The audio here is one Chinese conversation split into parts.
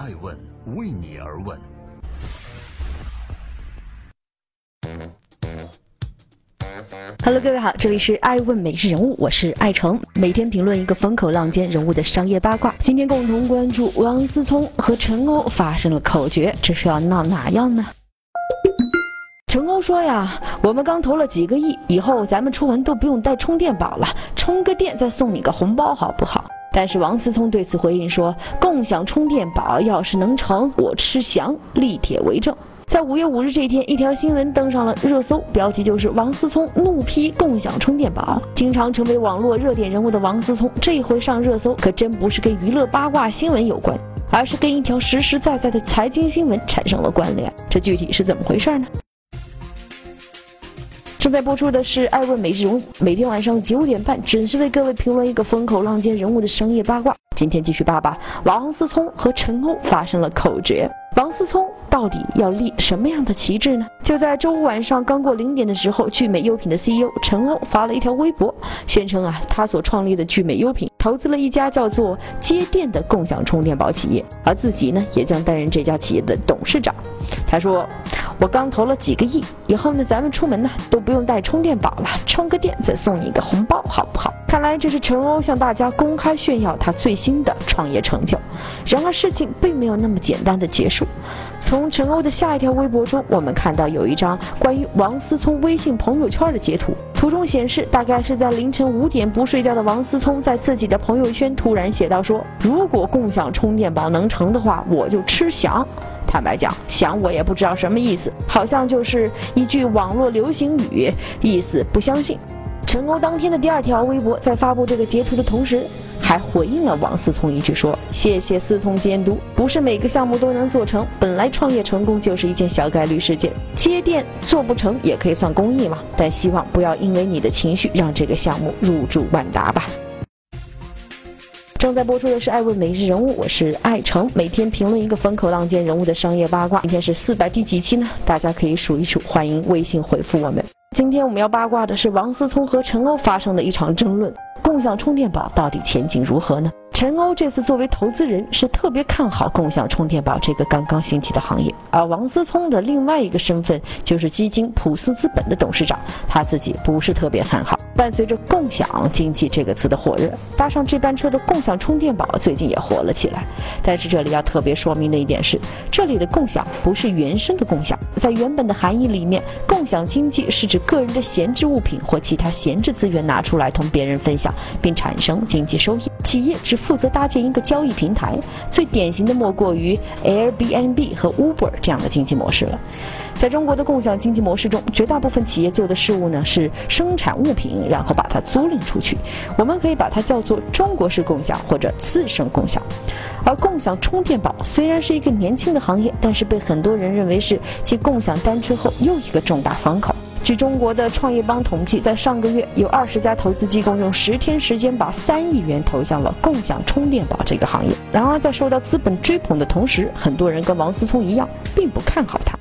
爱问为你而问。Hello，各位好，这里是爱问每日人物，我是爱成，每天评论一个风口浪尖人物的商业八卦。今天共同关注王思聪和陈欧发生了口角，这是要闹哪样呢？陈欧说呀，我们刚投了几个亿，以后咱们出门都不用带充电宝了，充个电再送你个红包，好不好？但是王思聪对此回应说，共享充电宝要是能成，我吃翔，立帖为证。在五月五日这一天，一条新闻登上了热搜，标题就是王思聪怒批共享充电宝。经常成为网络热点人物的王思聪，这回上热搜可真不是跟娱乐八卦新闻有关，而是跟一条实实在在的财经新闻产生了关联。这具体是怎么回事呢？正在播出的是《爱问每日人物》，每天晚上九点半准时为各位评论一个风口浪尖人物的商业八卦。今天继续扒扒王思聪和陈欧发生了口角。王思聪到底要立什么样的旗帜呢？就在周五晚上刚过零点的时候，聚美优品的 CEO 陈欧发了一条微博，宣称啊，他所创立的聚美优品投资了一家叫做接电的共享充电宝企业，而自己呢，也将担任这家企业的董事长。他说：“我刚投了几个亿，以后呢，咱们出门呢都不用带充电宝了，充个电再送你一个红包，好不好？”看来这是陈欧向大家公开炫耀他最新的创业成就。然而事情并没有那么简单的结束。从陈欧的下一条微博中，我们看到有一张关于王思聪微信朋友圈的截图，图中显示，大概是在凌晨五点不睡觉的王思聪在自己的朋友圈突然写道：“说如果共享充电宝能成的话，我就吃翔。”坦白讲，翔我也不知道什么意思，好像就是一句网络流行语，意思不相信。陈欧当天的第二条微博在发布这个截图的同时。还回应了王思聪一句说：“谢谢思聪监督，不是每个项目都能做成。本来创业成功就是一件小概率事件，接电做不成也可以算公益嘛。但希望不要因为你的情绪让这个项目入驻万达吧。”正在播出的是《爱问每日人物》，我是爱成，每天评论一个风口浪尖人物的商业八卦。今天是四百第几期呢？大家可以数一数，欢迎微信回复我们。今天我们要八卦的是王思聪和陈欧发生的一场争论。共享充电宝到底前景如何呢？陈欧这次作为投资人是特别看好共享充电宝这个刚刚兴起的行业，而王思聪的另外一个身份就是基金普思资本的董事长，他自己不是特别看好。伴随着“共享经济”这个词的火热，搭上这班车的共享充电宝最近也火了起来。但是这里要特别说明的一点是，这里的共享不是原生的共享，在原本的含义里面，共享经济是指个人的闲置物品或其他闲置资源拿出来同别人分享，并产生经济收益。企业只负责搭建一个交易平台，最典型的莫过于 Airbnb 和 Uber 这样的经济模式了。在中国的共享经济模式中，绝大部分企业做的事物呢是生产物品，然后把它租赁出去。我们可以把它叫做中国式共享或者次生共享。而共享充电宝虽然是一个年轻的行业，但是被很多人认为是继共享单车后又一个重大风口。据中国的创业邦统计，在上个月有二十家投资机构用十天时间把三亿元投向了共享充电宝这个行业。然而，在受到资本追捧的同时，很多人跟王思聪一样，并不看好它。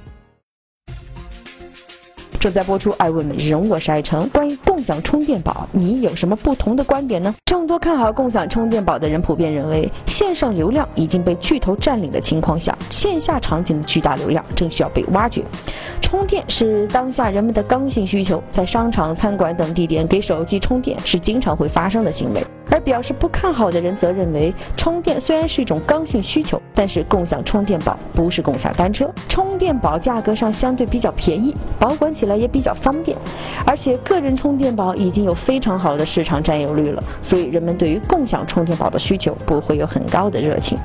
正在播出《爱问每日人》，我是爱成。关于共享充电宝，你有什么不同的观点呢？众多看好共享充电宝的人普遍认为，线上流量已经被巨头占领的情况下，线下场景的巨大流量正需要被挖掘。充电是当下人们的刚性需求，在商场、餐馆等地点给手机充电是经常会发生的行为。表示不看好的人则认为，充电虽然是一种刚性需求，但是共享充电宝不是共享单车。充电宝价格上相对比较便宜，保管起来也比较方便，而且个人充电宝已经有非常好的市场占有率了，所以人们对于共享充电宝的需求不会有很高的热情。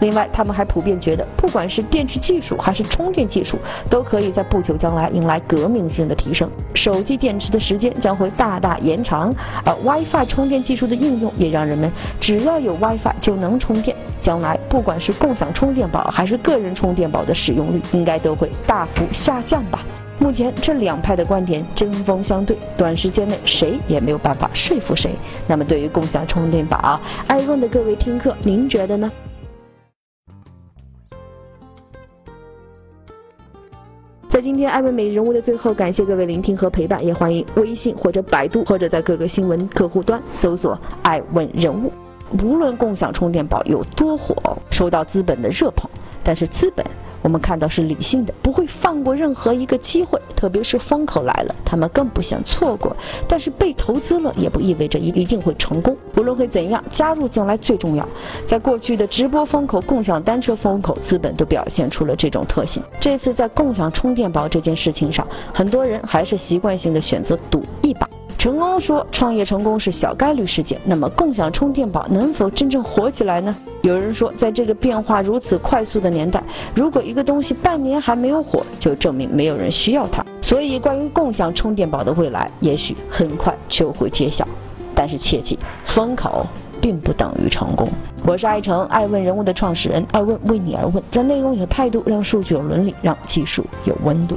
另外，他们还普遍觉得，不管是电池技术还是充电技术，都可以在不久将来迎来革命性的提升。手机电池的时间将会大大延长，而 WiFi 充电技术的应用。也让人们只要有 WiFi 就能充电。将来不管是共享充电宝还是个人充电宝的使用率，应该都会大幅下降吧。目前这两派的观点针锋相对，短时间内谁也没有办法说服谁。那么对于共享充电宝，爱问的各位听客，您觉得呢？今天爱问美人物的最后，感谢各位聆听和陪伴，也欢迎微信或者百度或者在各个新闻客户端搜索“爱问人物”。无论共享充电宝有多火，受到资本的热捧。但是资本，我们看到是理性的，不会放过任何一个机会，特别是风口来了，他们更不想错过。但是被投资了，也不意味着一一定会成功。无论会怎样，加入进来最重要。在过去的直播风口、共享单车风口，资本都表现出了这种特性。这次在共享充电宝这件事情上，很多人还是习惯性的选择赌一把。成功说创业成功是小概率事件，那么共享充电宝能否真正火起来呢？有人说，在这个变化如此快速的年代，如果一个东西半年还没有火，就证明没有人需要它。所以，关于共享充电宝的未来，也许很快就会揭晓。但是切记，风口并不等于成功。我是爱成爱问人物的创始人，爱问为你而问，让内容有态度，让数据有伦理，让技术有温度。